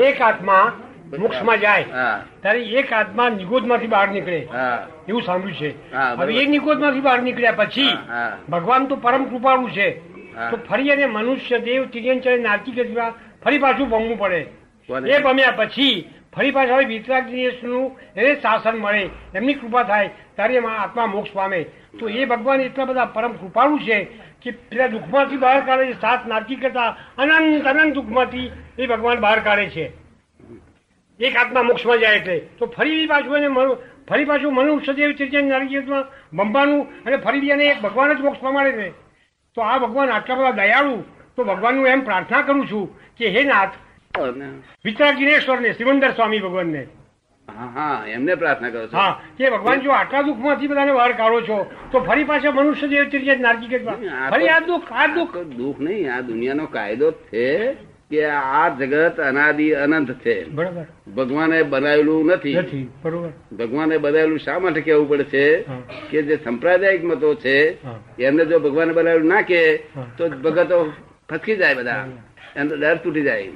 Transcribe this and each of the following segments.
એક આત્મા મોક્ષમાં જાય. ત્યારે એક આત્મા નિગોદમાંથી બહાર નીકળે. એવું સાંભળ્યું છે. હવે એ નિગોદમાંથી બહાર નીકળ્યા પછી. ભગવાન તો પરમ કૃપાળુ છે. તો ફરી એને મનુષ્ય દેવ તિર્યંચર નારકી ગતિમાં ફરી પાછું ભમવું પડે. એ ભમ્યા પછી ફરી પાછા હવે વિતરાગનું એને શાસન મળે, એમની કૃપા થાય, ત્યારે એમાં આત્મા મોક્ષ પામે. તો એ ભગવાન એટલા બધા પરમ કૃપાળુ છે કે પેલા દુઃખમાંથી બહાર કાઢે છે, સાત નારકી કરતા અનંત અનંત દુઃખમાંથી એ ભગવાન બહાર કાઢે છે. એક આત્મા મોક્ષમાં જાય એટલે. તો ફરી પાછું એને ફરી પાછું મનુષ્ય દેવ તિર્યંચર નારકીમાં બંબાનું અને ફરી એને એક ભગવાન જ મોક્ષ પામાડે છે. તો આ ભગવાન આટલા બધા દયાળુ. તો ભગવાનનું એમ પ્રાર્થના કરું છું કે હે નાથ વિતરાગ ને સિમંદર સ્વામી ભગવાન ને હા એમને પ્રાર્થના કરો છો. હા કે ભગવાન જો આટલા દુઃખમાંથી બધાને બહાર કાઢો છો તો ફરી પાછા મનુષ્ય દેવ તિર્યંચર નારકી ફરી આ દુઃખ આ દુઃખ. દુઃખ નહીં આ દુનિયાનો કાયદો છે કે આ જગત અનાદિ અનંત છે. બરાબર. ભગવાને બનાવેલું નથી. બરોબર. ભગવાને બનાવેલું શા માટે કેવું પડે છે? કે જે સંપ્રદાયિક મતો છે એમને જો ભગવાને બનાવેલું ના કે તો ભગતો ફસકી જાય બધા. એનો ડર તૂટી જાય.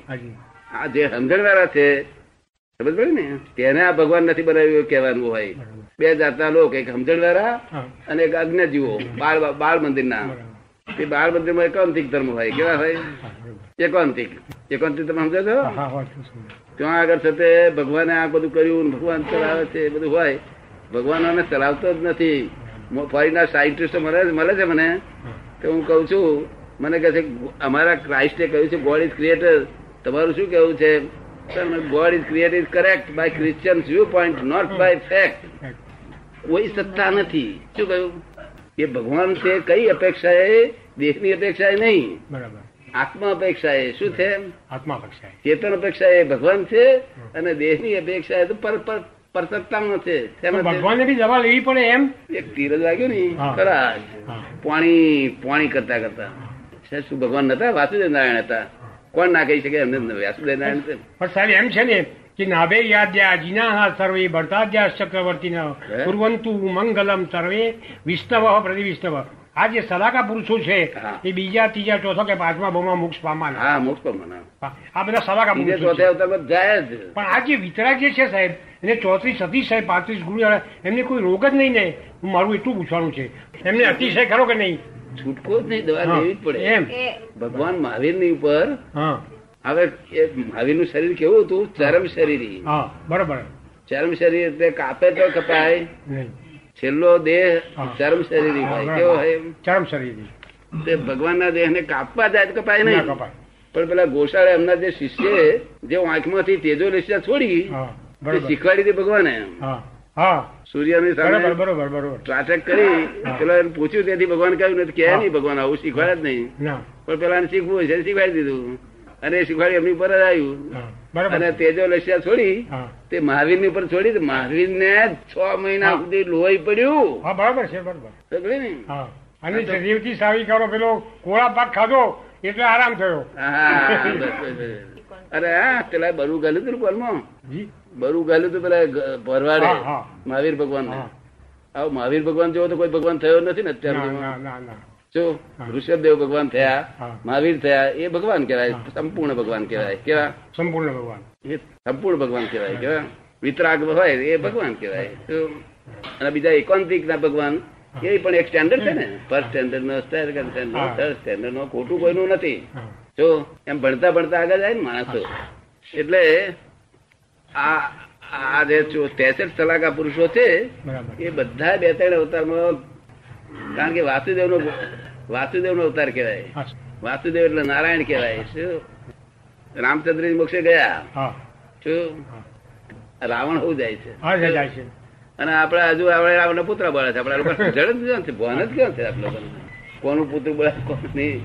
આ જે સમજણવાળા છે સમજ પડે ને? તેને આ ભગવાન નથી બનાવ્યું કહેવાનું હોય. બે જાતના લોક એક સમજણવાળા અને એક અજ્ઞજીવો બાળ બાળ મંદિરના. તે બાળ મંદિરમાં એકાંતિક ધર્મ હોય કેવા હોય? એકાંતિક એકાંતિક તમે સમજો છો? ત્યાં આગળ છે તે ભગવાને આ બધું કર્યું ભગવાન ચલાવે છે એ બધું હોય. ભગવાન આને ચલાવતો જ નથી. ફોરીના સાયન્ટિસ્ટ મળે મળે છે મને. તો હું કઉ છું મને કહે છે અમારા ક્રાઇસ્ટે કહ્યું છે ગોડ ઇઝ ક્રિએટર તમારું શું કેવું છે? God is created correct by Christian view point not by fact કોઈ સત્તા નથી. શું કહ્યું? એ ભગવાન છે કઈ અપેક્ષાએ? દેશની અપેક્ષાએ નહીં. બરાબર. આત્મા અપેક્ષાએ. શું છે? આત્મા અપેક્ષા ચેતન અપેક્ષા એ ભગવાન છે અને દેહની અપેક્ષા એ તો પર પર પરસત્તામાં છે? ભગવાનને બી દવા લેવી પડે એમ? એક તીરજ લાગ્યું ને. ખરા પાણી પાણી કરતા કરતા. શું ભગવાન નતા? વાસુદેવ નારાયણ હતા. કોણ ના કહી શકે? એમને વ્યાસુદેવ નારાયણ પણ સાહેબ એમ છે ને કે નાભે યાદ્યા જીના સર્વે ભરતાદ્યા ચક્રવર્તી? કુરવંતુ મંગલમ સર્વે વિષ્ણવ પ્રતિ વિષ્ણવ આ જે સલાકા પુરુષો છે એ બીજા ત્રીજા ચોથો કે પાંચમા બહુમાં મોક્ષ પામવાના. હા મોક્ષ પામવાના. આ બધા સલાકા પુરુષો જાય જ. પણ આ જે વિતરાગ જે છે સાહેબ એને ચોત્રીસ અતિશય પાંત્રીસ ગુરુ એમને કોઈ રોગ જ નહીં ને. મારું એટલું પૂછવાનું છે. એમને અતિશય ખરો કે નહીં? છૂટકો જ નહીં દવા લેવી જ પડે. ભગવાન મહાવીરની ઉપર હવે એ મહાવીરનું શરીર કેવું હતું? ચરમ શરીર. હા બરોબર. ચરમ શરીર એટલે કાપે તો કપાય. છેલ્લો દેહ ચરમ શરીર હોય. કેવો હોય ચરમ શરીર. તે ભગવાનના દેહને કાપવા જાય કપાય ના નહીં પણ પેલા ગોશાળા એમના જે શિષ્ય જે આંખમાંથી તેજો લેશિયા છોડી હા શીખવાડી હતી ભગવાને હા. સૂર્યની સામે બરોબર બરોબર ત્રાટક કરી પેલા એને પૂછ્યું તેથી ભગવાન કહ્યું નથી કે નહીં ભગવાન આવું શીખવાડે જ નહીં. પણ પેલા શીખવું હોય છે શીખવાડી દીધું. અને શીખવાડી એમની ઉપર જ આવ્યું. અને તેજો લસિયા છોડી તે મહાવીરની ઉપર છોડી મહાવીર ને છ મહિના સુધી લોહી પડ્યું. બરાબર છે બરાબર. ને? અને શરીરથી સાવી કરો પેલો કોળા પાક ખાધો એટલે આરામ થયો. હા. અરે આ પેલા બરું ગાલ્યું હતું કોલમાં? બરું ગાલ્યું હતું પેલા ભરવાડે. મહાવીર ભગવાન આવો મહાવીર ભગવાન જેવો તો કોઈ ભગવાન થયો નથી ને અત્યાર જો ઋષભદેવ ભગવાન થયા મહાવીર થયા એ ભગવાન કહેવાય સંપૂર્ણ ભગવાન કહેવાય. કેવા? સંપૂર્ણ ભગવાન. એ સંપૂર્ણ ભગવાન કહેવાય કેવા? વિતરાગ હોય એ ભગવાન કહેવાય. અને બીજા એકાંતિક ના ભગવાન એ પણ એક સ્ટેન્ડર્ડ છે ને. ફર્સ્ટ સ્ટેન્ડર્ડ નો સેકન્ડ સ્ટેન્ડર્ડ થર્ડ સ્ટેન્ડર્ડ નો ખોટું કોઈનું નથી. જો એમ ભણતા ભણતા આગળ જાય ને માણસો એટલે આ આ જે તેસઠ સલાકા પુરુષો છે એ બધા બે ત્રણ અવતારમાં કારણ કે વાસુદેવ નો વાસુદેવ નો અવતાર કહેવાય. વાસુદેવ એટલે નારાયણ કહેવાય. શું? રામચંદ્ર મોક્ષે ગયા. શું? રાવણ હું જાય છે. હા જાય જાય છે. અને આપડે હજુ આપણે રાવણ પુત્ર બળે છે. આપડા લોકો જડ જ ક્યાં છે જ ક્યાં છે આપ લોકોને. કોનું પુત્ર બળે કોણ નહીં.